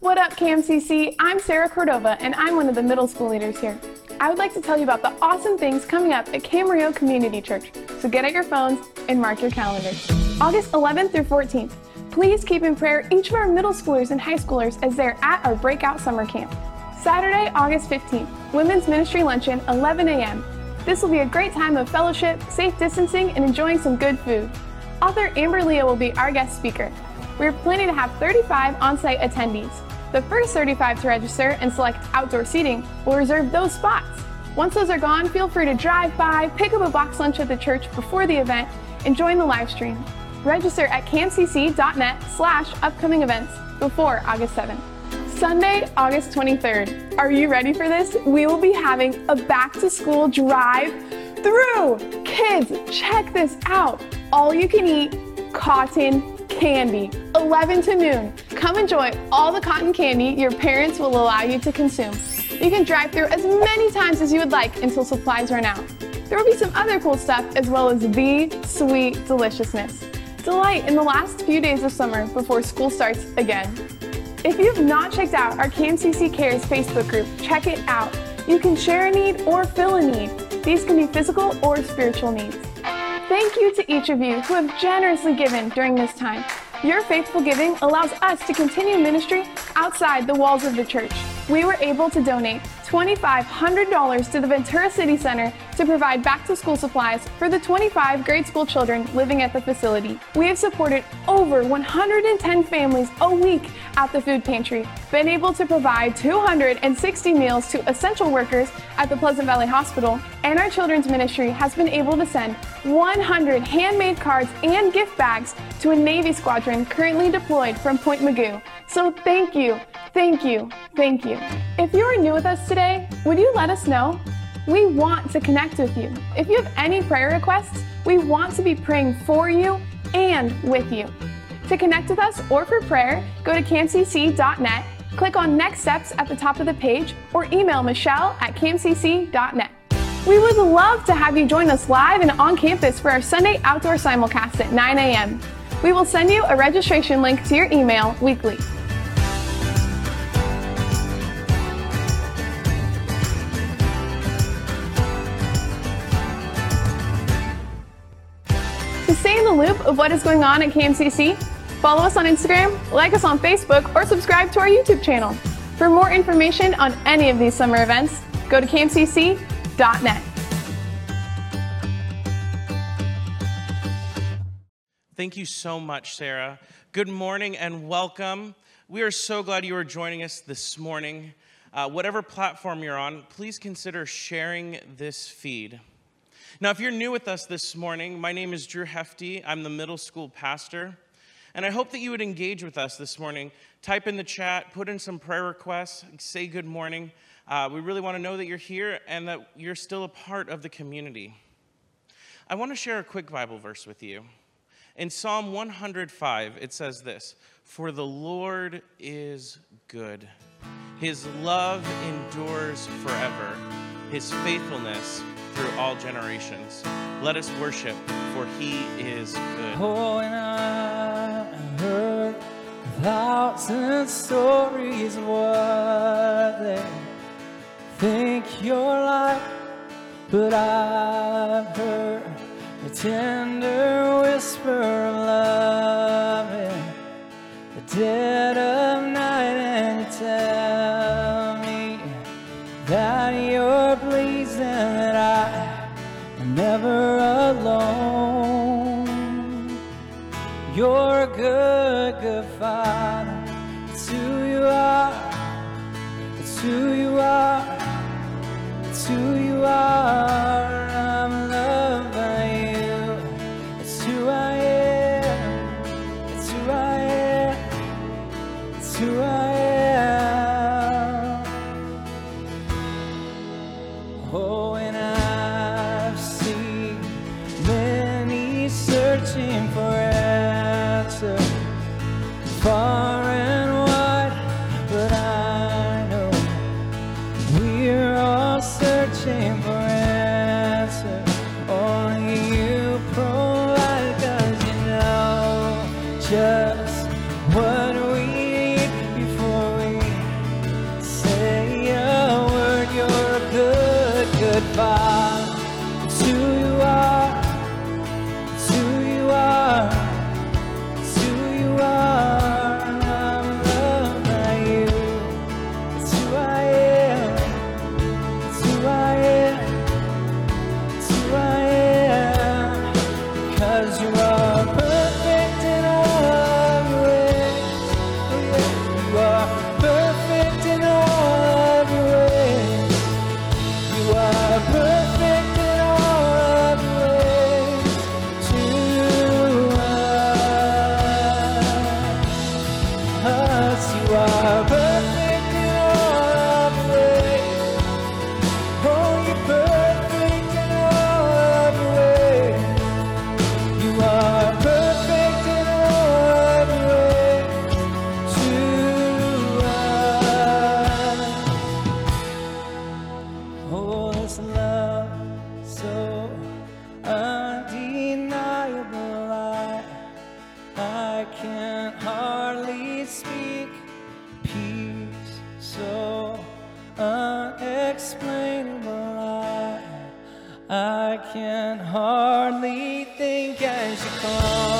What up, KMCC? I'm Sarah Cordova, and I'm one of the middle school leaders here. I would like to tell you about the awesome things coming up at Camarillo Community Church, so get out your phones and mark your calendars. August 11th through 14th, please keep in prayer each of our middle schoolers and high schoolers as they're at our breakout summer camp. Saturday, August 15th, Women's Ministry Luncheon, 11 a.m. This will be a great time of fellowship, safe distancing, and enjoying some good food. Author Amber Leo will be our guest speaker. We're planning to have 35 on site attendees. The first 35 to register and select outdoor seating will reserve those spots. Once those are gone, feel free to drive by, pick up a box lunch at the church before the event, and join the live stream. Register at camcc.net slash upcoming events before August 7th. Sunday, August 23rd. Are you ready for this? We will be having a back to school drive through. Kids, check this out. All you can eat cotton candy, 11 to noon. Come enjoy all the cotton candy your parents will allow you to consume. You can drive through as many times as you would like until supplies run out. There will be some other cool stuff as well as the sweet deliciousness. Delight in the last few days of summer before school starts again. If you've not checked out our KMCC Cares Facebook group, check it out. You can share a need or fill a need. These can be physical or spiritual needs. Thank you to each of you who have generously given during this time. Your faithful giving allows us to continue ministry outside the walls of the church. We were able to donate $2,500 to the Ventura City Center to provide back to school supplies for the 25 grade school children living at the facility. We have supported over 110 families a week at the food pantry, been able to provide 260 meals to essential workers at the Pleasant Valley Hospital, and our children's ministry has been able to send 100 handmade cards and gift bags to a Navy squadron currently deployed from Point Mugu. So thank you, thank you, thank you. If you are new with us today, would you let us know? We want to connect with you. If you have any prayer requests, we want to be praying for you and with you. To connect with us or for prayer, go to camcc.net, click on Next Steps at the top of the page, or email Michelle at camcc.net. We would love to have you join us live and on campus for our Sunday outdoor simulcast at 9 a.m. We will send you a registration link to your email weekly. Of what is going on at KMCC, follow us on Instagram, like us on Facebook, or subscribe to our YouTube channel. For more information on any of these summer events, go to camcc.net. Thank you so much, Sarah. Good morning and welcome. We are so glad you are joining us this morning. Uh, whatever platform you're on, please consider sharing this feed. Now, if you're new with us this morning, my name is Drew Hefty. I'm the middle school pastor. And I hope that you would engage with us this morning. Type in the chat, put in some prayer requests, say good morning. Uh, we really want to know that you're here and that you're still a part of the community. I want to share a quick Bible verse with you. In Psalm 105, it says this For the Lord is good, his love endures forever, his faithfulness through all generations. Let us worship, for he is good. Oh, and I heard a thousand stories what they think you're like, but I've heard the tender whisper You're a good, good father. It's who you are. It's who you are. It's who you are. explain why I can hardly think as you call.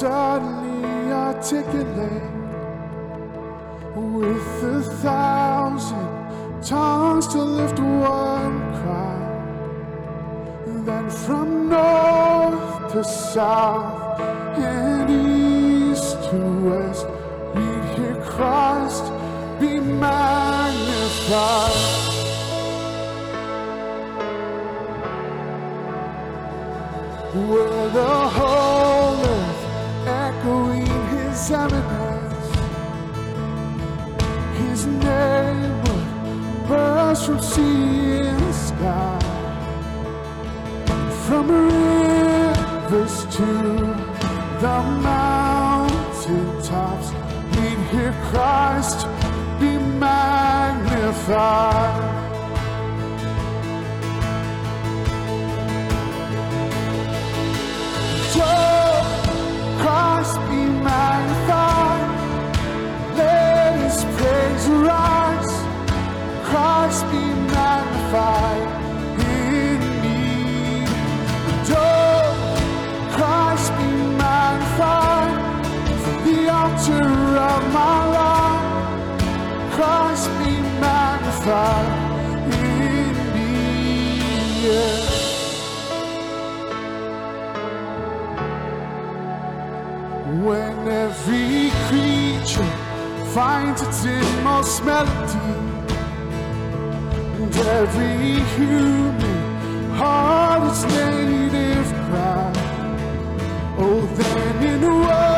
Suddenly articulate with a thousand tongues to lift one cry. Then from north to south and east to west, we'd hear Christ be magnified. From sea and sky, from rivers to the mountain tops, we'd hear Christ be magnified. Christ be magnified. Let his praise rise. When every creature finds its inmost melody, and every human heart its native cry, oh, then in one,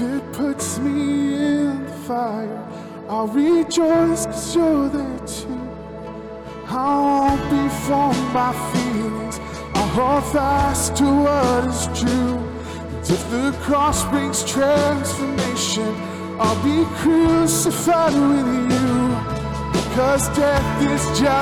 If it puts me in the fire, I'll rejoice because you're there too. I won't be formed by feelings. I'll hold fast to what is true. And if the cross brings transformation, I'll be crucified with you. Because death is just